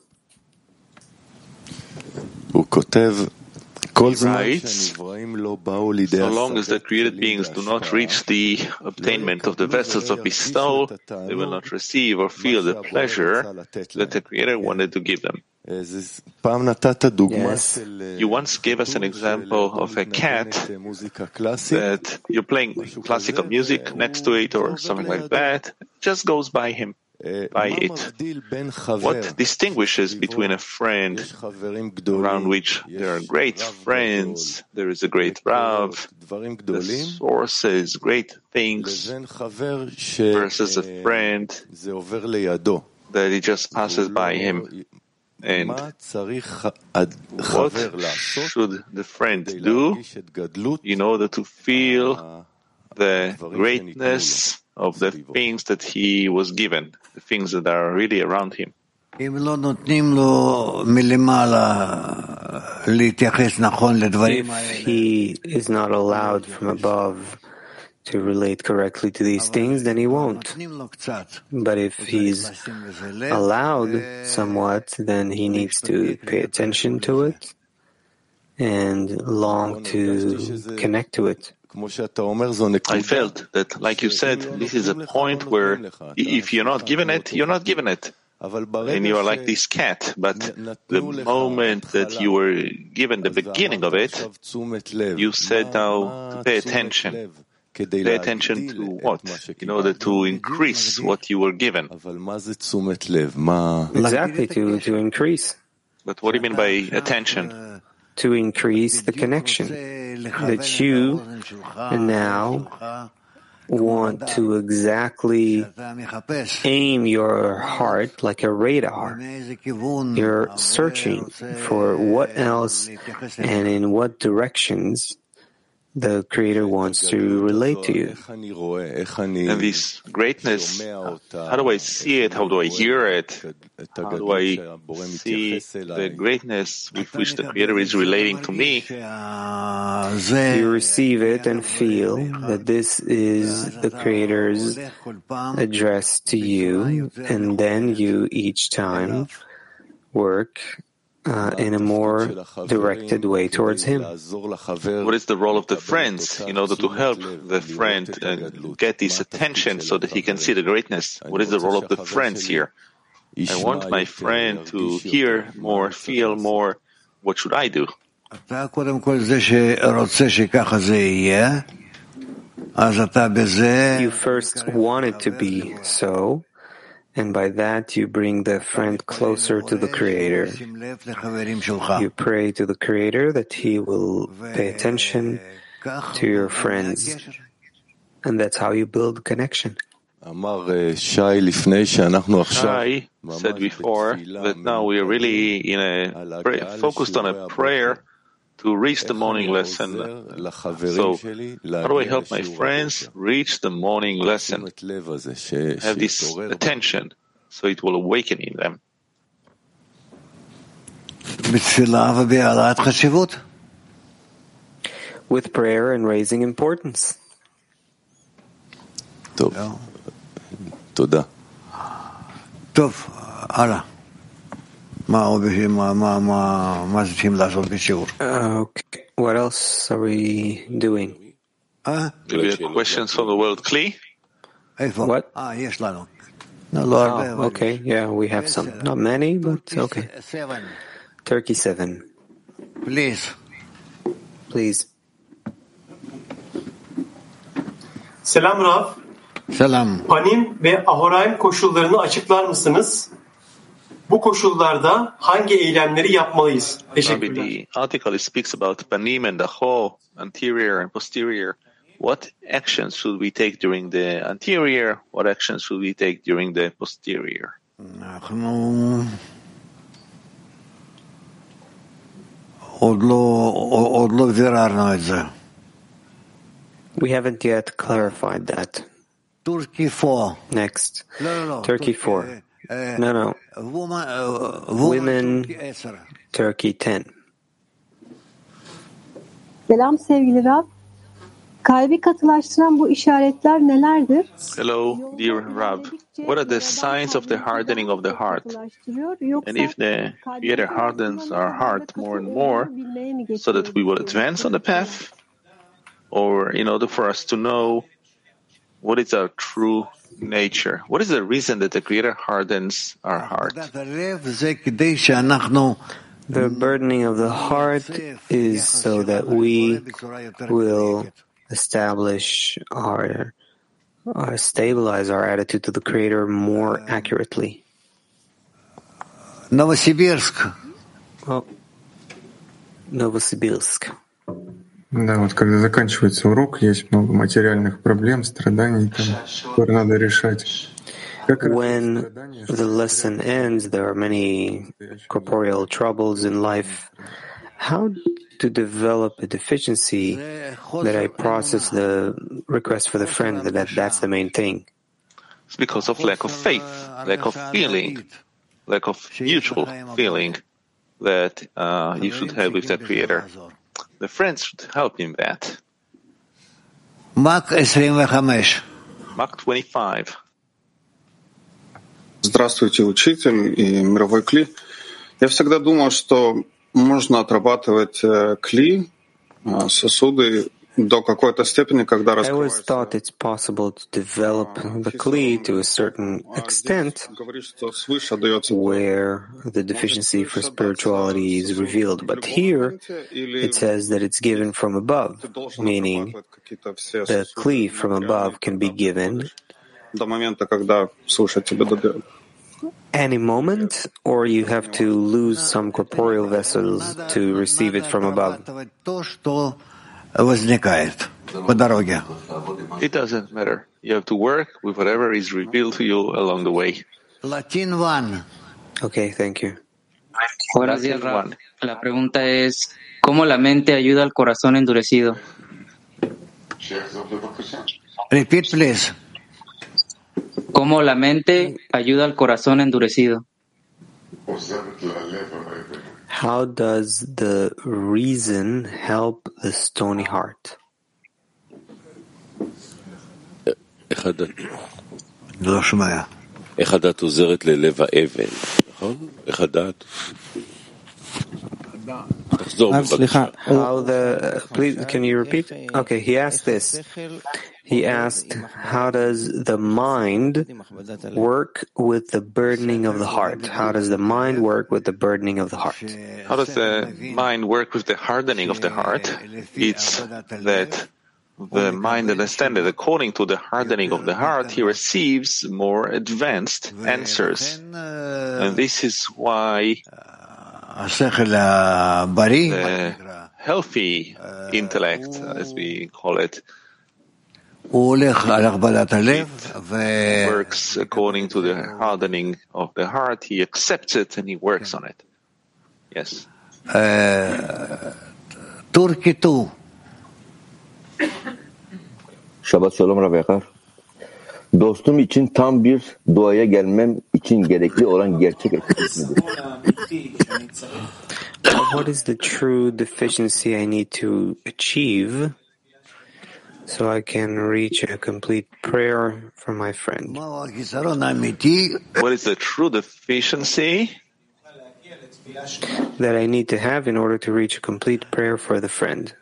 He writes, so long as the created beings do not reach the obtainment of the vessels of his soul, they will not receive or feel the pleasure that the Creator wanted to give them. Yes. You once gave us an example of a cat that you're playing classical music next to it or something like that, just goes by him, by it. What distinguishes between a friend around which there are great friends, there is a great Rav, the sources, great things, versus a friend that it just passes by him. And what should the friend do in order to feel the greatness of the things that he was given, the things that are really around him? If he is not allowed from above to relate correctly to these things, then he won't. But if he's allowed somewhat, then he needs to pay attention to it and long to connect to it. I felt that, like you said, this is a point where if you're not given it, you're not given it. And you are like this cat, but the moment that you were given the beginning of it, you said now to pay attention. Pay attention to what? In order to increase what you were given. Exactly, to, to increase. But what do you mean by attention? To increase the connection. That you now want to exactly aim your heart like a radar. You're searching for what else and in what directions the Creator wants to relate to you. And this greatness, how do I see it? How do I hear it? How do I see the greatness with which the Creator is relating to me? You receive it and feel that this is the Creator's address to you, and then you each time work uh, in a more directed way towards Him. What is the role of the friends in order to help the friend uh, get this attention so that he can see the greatness? What is the role of the friends here? I want my friend to hear more, feel more. What should I do? You first want it to be so, and by that you bring the friend closer to the Creator. You pray to the Creator that He will pay attention to your friends, and that's how you build connection. Shai said before that now we are really in a focused on a prayer to reach the morning lesson. So, how do I help my friends reach the morning lesson? Have this attention so it will awaken in them. With prayer and raising importance. תודה. טוב, הלאה. Ah, okay. What else are we doing? Uh, Maybe a question from the world, Klee? What? Oh, okay, yeah, we have some. Not many, but okay. Turkey 7. Please. Please. Selam Rav. Selam. Panim ve Ahoraim koşullarını açıklar mısınız? Bu koşullarda hangi eylemleri yapmalıyız? Maybe Teşekkürler. the article speaks about panim and daho, anterior and posterior. What actions should we take during the anterior? What actions should we take during the posterior? אנחנו עוד לא, עוד לא ביררנו את זה. We haven't yet clarified that. טורקי 4. Next. לא, לא, לא. Turkey 4. No, no. Women, Turkey 10. Selam sevgili Rab. Kalbi katılaştıran bu işaretler nelerdir? Hello, dear Rab. What are the signs of the hardening of the heart? And if the Creator hardens our heart more and more so that we will advance on the path, or in order for us to know what is our true nature. What is the reason that the Creator hardens our heart? The burdening of the heart is so that we will establish our, our stabilize our attitude to the Creator more accurately. Novosibirsk. Novosibirsk. Да, вот когда заканчивается урок, есть много материальных проблем, страданий, там, которые надо решать. When the lesson ends, there are many corporeal troubles in life. How to develop a deficiency that I process the request for the friend that that's the main thing? It's because of lack of faith, lack of feeling, lack of mutual feeling that uh, you should have with the Creator. The friends should help in that. Mark 25. Mark 25. Здравствуйте, учитель и мировой кли. Я всегда думал, что можно отрабатывать э, кли, э, сосуды до какой-то степени, когда I always thought it's possible to develop the Kli to a certain extent where the deficiency for spirituality is revealed. But here it says that it's given from above, meaning the Kli from above can be given до момента, когда слушать тебя добьет. any moment, or you have to lose some corporeal vessels to receive it from above. То, что возникает по дороге. It doesn't matter. You have to work with whatever is revealed to you along the way. Latin one. Okay, thank you. Buenos días, Rab. La pregunta es, ¿cómo la mente ayuda al corazón endurecido? Repeat, please. ¿Cómo la mente ayuda al corazón endurecido? How does the reason help the stony heart? איך הדת, לא שומע. איך הדת עוזרת ללב האבן, נכון? איך הדת? How the, uh, please, can you repeat? Okay, he asked this. He asked, how does the mind work with the burdening of the heart? How does the mind work with the burdening of the heart? How does the mind work with the hardening of the heart? It's that the mind understands that according to the hardening of the heart, he receives more advanced answers. And this is why the healthy intellect, as we call it, works according to the hardening of the heart. He accepts it and he works on it. Yes. Turkey 2. Şabat Shalom Rav Yakar. Dostum için tam bir duaya gelmem için gerekli olan gerçek eksiklik nedir? What is the true deficiency I need to achieve so I can reach a complete prayer for my friend? What is the true deficiency? That I need to have in order to reach a complete prayer for the friend.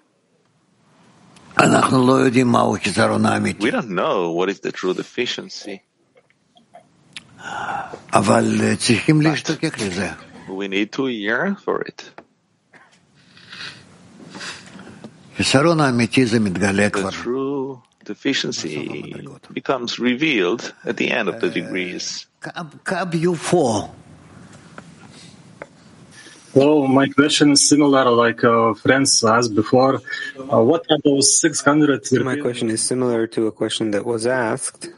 We don't know what is the true deficiency. But We need to yearn for it. The true deficiency becomes revealed at the end of the degrees. Well, my question is similar, like uh, friends asked before. Uh, what are those 600? My question is similar to a question that was asked.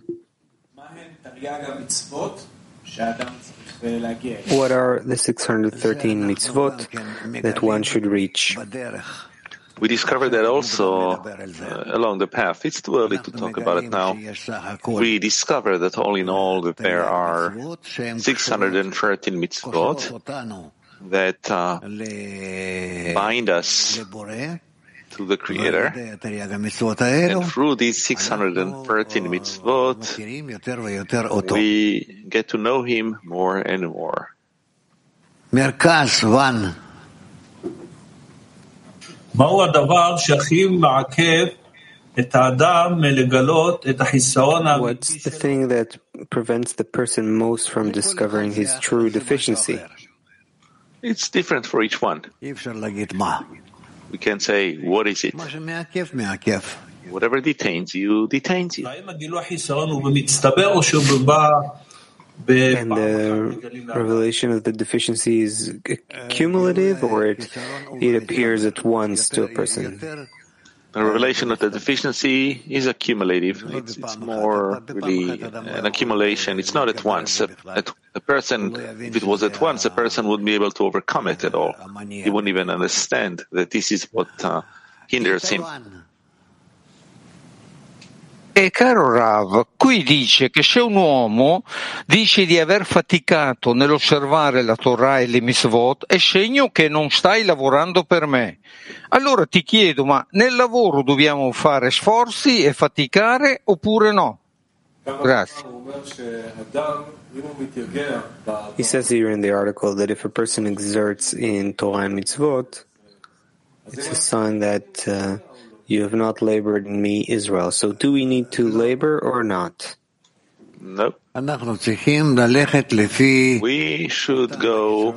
What are the 613 mitzvot that one should reach? We discovered that also uh, along the path. It's too early to talk about it now. We discovered that all in all that there are 613 mitzvot that uh, bind us to the Creator. And through these 613 mitzvot, we get to know Him more and more. מרכז, one. מהו הדבר שהכי מעכב What's the thing that prevents the person most from discovering his true deficiency? It's different for each one. We can say, what is it? Whatever detains you, detains you. And the revelation of the deficiency is cumulative or it, it appears at once to a person? The revelation of the deficiency is accumulative. It's, it's more really an accumulation. It's not at once. A, a, person, if it was at once, a person wouldn't be able to overcome it at all. He wouldn't even understand that this is what uh, hinders him. E caro Rav, qui dice che se un uomo dice di aver faticato nell'osservare la Torah e le mitzvot, è segno che non stai lavorando per me. Allora ti chiedo, ma nel lavoro dobbiamo fare sforzi e faticare oppure no? Grazie. He says here in the article that if a person exerts in Torah and mitzvot, it's a sign that uh, you have not labored in me, Israel. So do we need to labor or not? No. We should go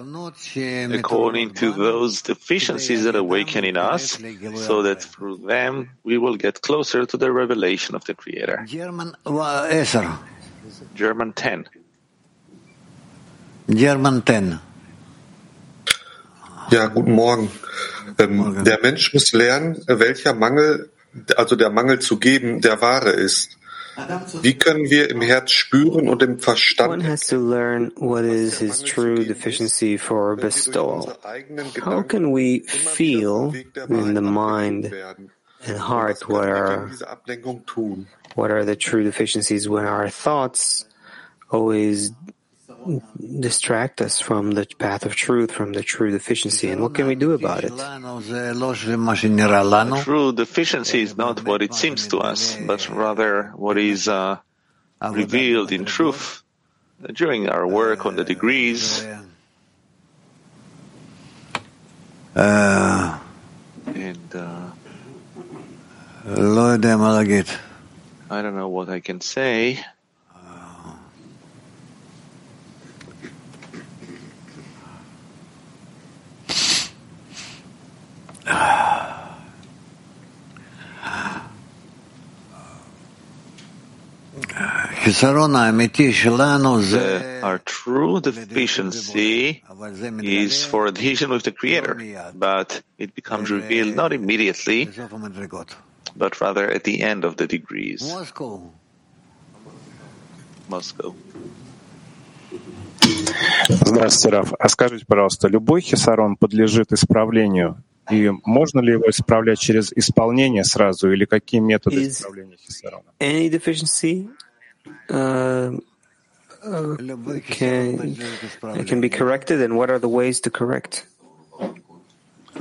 according to those deficiencies that awaken in us, so that through them we will get closer to the revelation of the Creator. German 10. German 10. Ja, guten Morgen. Ähm, der Mensch muss lernen, welcher Mangel, also der Mangel zu geben, der wahre ist. Wie können wir im Herz spüren und im Verstand One has to learn what is his true deficiency for bestowal. How can we feel in the mind and heart what are, what are the true deficiencies when our thoughts always distract us from the path of truth, from the true deficiency, and what can we do about it? The true deficiency is not what it seems to us, but rather what is uh, revealed in truth during our work on the degrees. Uh, and uh, I don't know what I can say. The, our true deficiency is for adhesion with the Creator, but it becomes revealed not immediately, but rather at the end of the degrees. Moscow. Здравствуйте, Раф. А скажите, пожалуйста, любой хисарон подлежит исправлению? И можно ли его исправлять через исполнение сразу, или какие методы Is исправления хисарона? any deficiency uh, uh, can, can be corrected, and what are the ways to correct?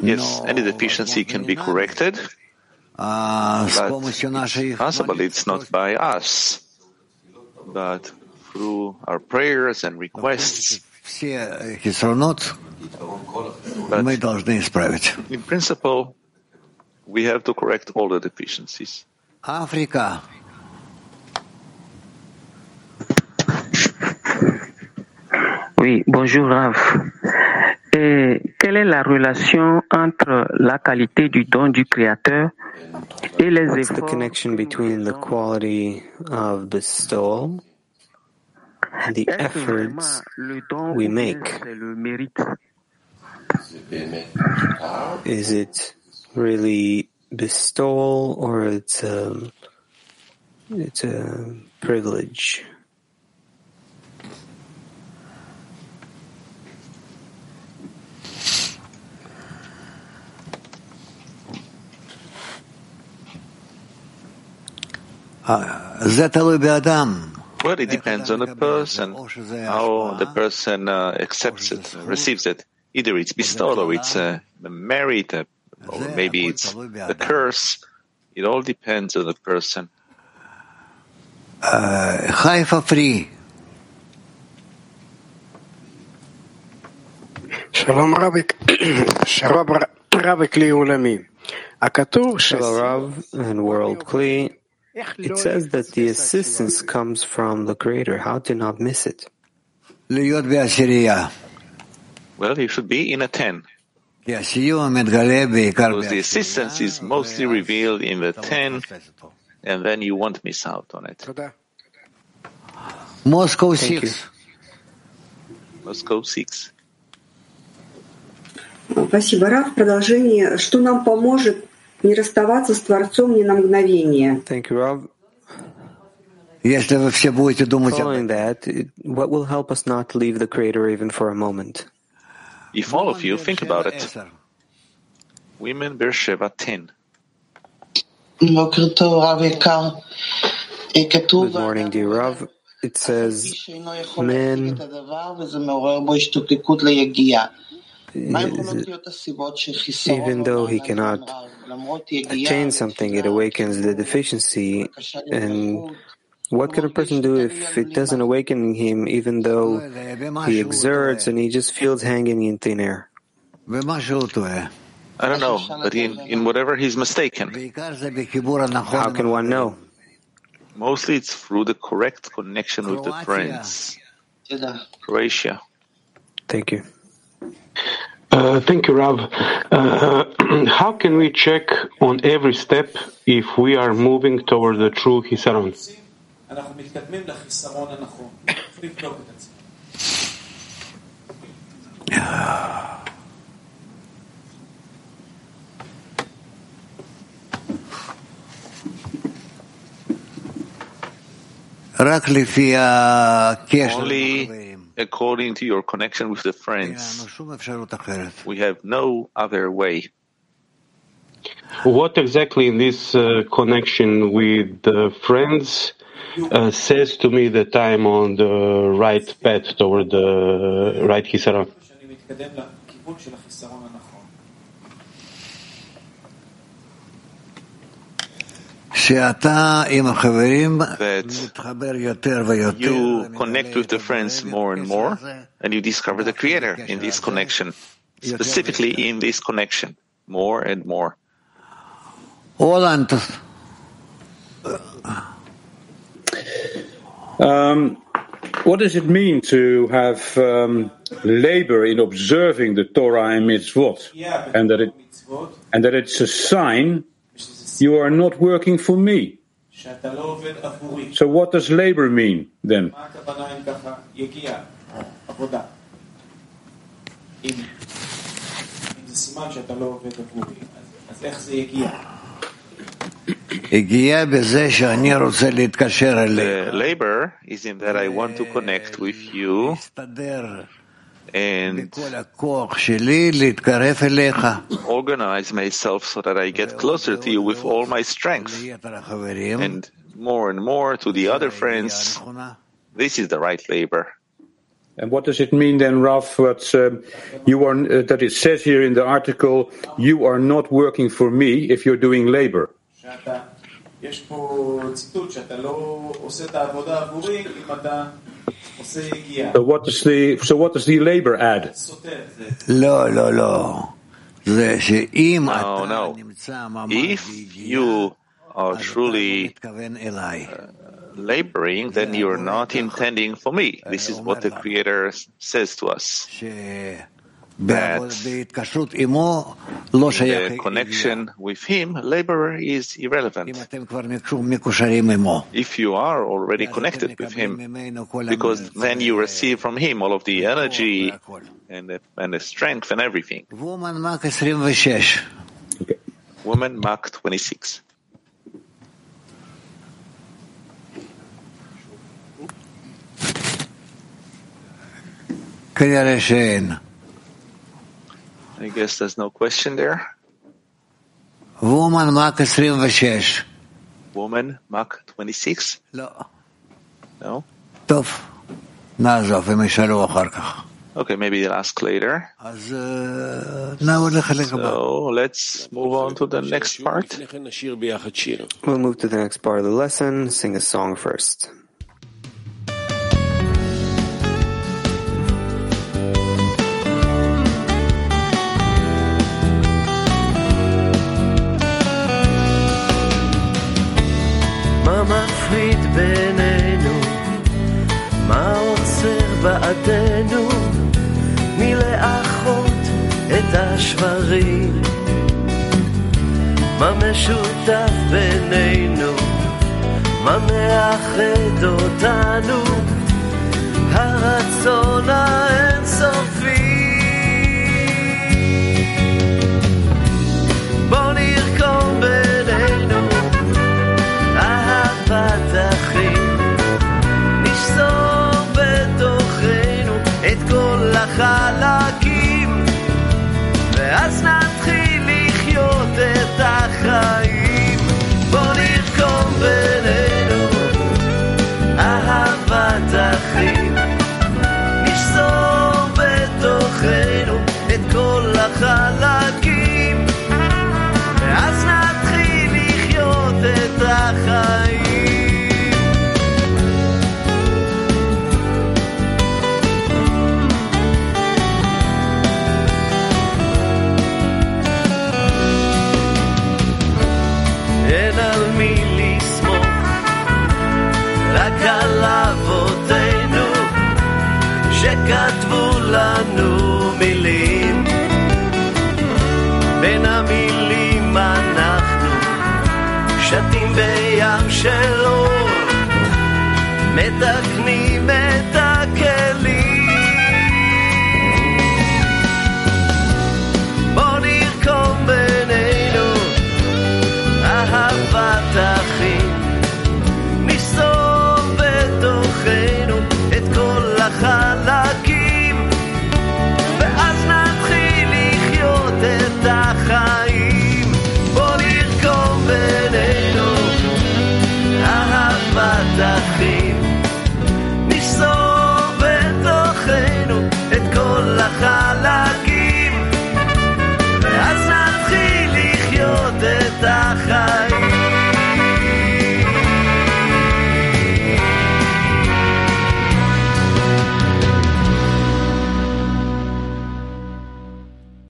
Yes, any deficiency can be corrected, but it's possible it's not by us, but through our prayers and requests. But in principle, we have to correct all the deficiencies. Africa. Oui, bonjour Rav. Et quelle est la relation entre la qualité du don du Créateur et les What's the efforts connection between the quality of bestowal and the Est-ce vraiment efforts le don we ou bien make? c'est le mérite Is it really bestowal or it's a, it's a privilege? זה תלוי באדם. Well, it depends on the person, how the person uh, accepts it, receives it. Either it's bestowed or it's uh, a merit, uh, or maybe it's a curse. It all depends on the person. חיפה פרי. שלום רבי, שלום רבי כלי עולמי. Hello, Rav and World Kli. It says that the assistance comes from the Creator. How to not miss it? Well, you should be in a 10. Because the assistance is mostly revealed in the 10, and then you won't miss out on it. Moscow Thank 6. Moscow 6. Спасибо, Раф. Продолжение. Что нам поможет не расставаться с Творцом ни на мгновение. Thank you, Rav. Если вы все будете думать Following that, what will help us not leave the Creator even for a moment? If all of you think about it. Women Beersheba 10. Good morning, dear Rav. It says, men even though he cannot attain something, it awakens the deficiency. And what can a person do if it doesn't awaken him, even though he exerts and he just feels hanging in thin air? I don't know, but in, in whatever he's mistaken. How can one know? Mostly it's through the correct connection with the friends. Croatia. Thank you. Uh, thank you, Rav. Uh, how can we check on every step if we are moving toward the true Hisaron? Only according to your connection with the friends. We have no other way. What exactly in this uh, connection with the friends uh, says to me that I'm on the right path toward the right Hisaron? that you connect with the friends more and more, and you discover the Creator in this connection, specifically in this connection, more and more. Um, what does it mean to have um, labor in observing the Torah and mitzvot, and that it and that it's a sign you are not working for me. So, what does labor mean then? Labor is in that I want to connect with you and organize myself so that I get closer to you with all my strength and more and more to the other friends. This is the right labor. And what does it mean then, Rav, uh, you are, uh, that it says here in the article, you are not working for me if you're doing labor? So what does the so what does the labor add? No, no, no. No, no. If you are truly uh, laboring, then you are not intending for me. This is what the Creator says to us בהתקשרות עמו לא שייך The connection with Him, labor is irrelevant. אם אתם כבר מקושרים עמו. If you are already connected with Him, because then you receive from Him all of the energy and the, and the strength and everything. וומן מק 26. Woman Mark 26. כנראה שאין. I guess there's no question there. וומן מק 26. Woman Mark 26. לא. No? טוב, נעזוב, הם ישאלו אחר כך. Okay, maybe they'll ask later. אז אה, נעבור לחלק הבא. So let's move on to the next part. We'll move to the next part of the lesson. Sing a song first. ועדנו מלאחות את השברים. מה משותף בינינו? מה מאחד אותנו? הרצון האינסופי שלו מתקנים